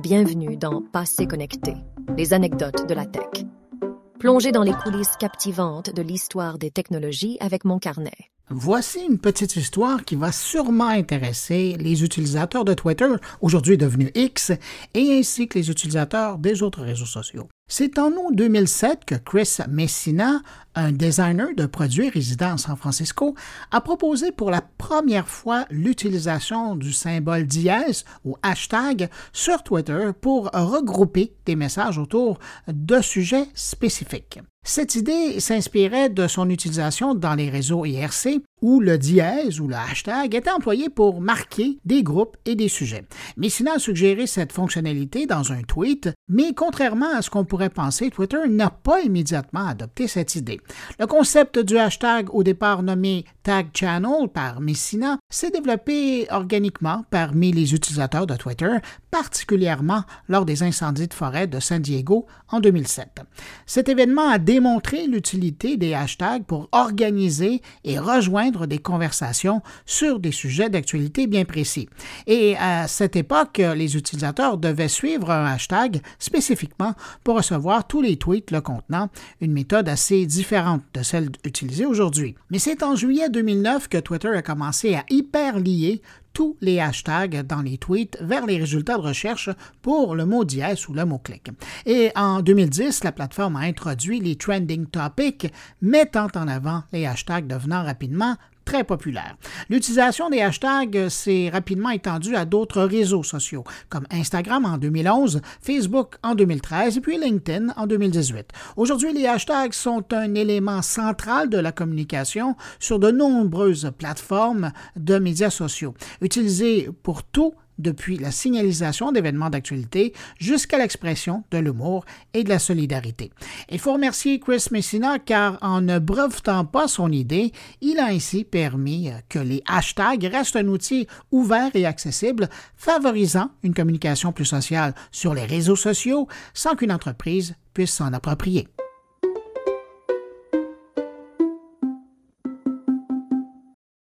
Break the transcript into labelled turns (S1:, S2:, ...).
S1: Bienvenue dans Passé connecté, les anecdotes de la tech. Plongez dans les coulisses captivantes de l'histoire des technologies avec mon carnet.
S2: Voici une petite histoire qui va sûrement intéresser les utilisateurs de Twitter, aujourd'hui devenu X, et ainsi que les utilisateurs des autres réseaux sociaux. C'est en août 2007 que Chris Messina, un designer de produits résidant à San Francisco, a proposé pour la première fois l'utilisation du symbole dièse ou hashtag sur Twitter pour regrouper des messages autour de sujets spécifiques. Cette idée s'inspirait de son utilisation dans les réseaux IRC où le dièse ou le hashtag était employé pour marquer des groupes et des sujets. Messina a suggéré cette fonctionnalité dans un tweet, mais contrairement à ce qu'on pourrait penser, Twitter n'a pas immédiatement adopté cette idée. Le concept du hashtag au départ nommé Tag Channel par Messina s'est développé organiquement parmi les utilisateurs de Twitter, particulièrement lors des incendies de forêt de San Diego en 2007. Cet événement a démontré l'utilité des hashtags pour organiser et rejoindre des conversations sur des sujets d'actualité bien précis. Et à cette époque, les utilisateurs devaient suivre un hashtag spécifiquement pour recevoir tous les tweets le contenant, une méthode assez différente de celle utilisée aujourd'hui. Mais c'est en juillet 2009 que Twitter a commencé à hyper lier tous les hashtags dans les tweets vers les résultats de recherche pour le mot dièse ou le mot-clic. Et en 2010, la plateforme a introduit les trending topics, mettant en avant les hashtags devenant rapidement très populaire. L'utilisation des hashtags s'est rapidement étendue à d'autres réseaux sociaux, comme Instagram en 2011, Facebook en 2013 et puis LinkedIn en 2018. Aujourd'hui, les hashtags sont un élément central de la communication sur de nombreuses plateformes de médias sociaux, utilisés pour tout depuis la signalisation d'événements d'actualité jusqu'à l'expression de l'humour et de la solidarité. Il faut remercier Chris Messina car en ne brevetant pas son idée, il a ainsi permis que les hashtags restent un outil ouvert et accessible, favorisant une communication plus sociale sur les réseaux sociaux sans qu'une entreprise puisse s'en approprier.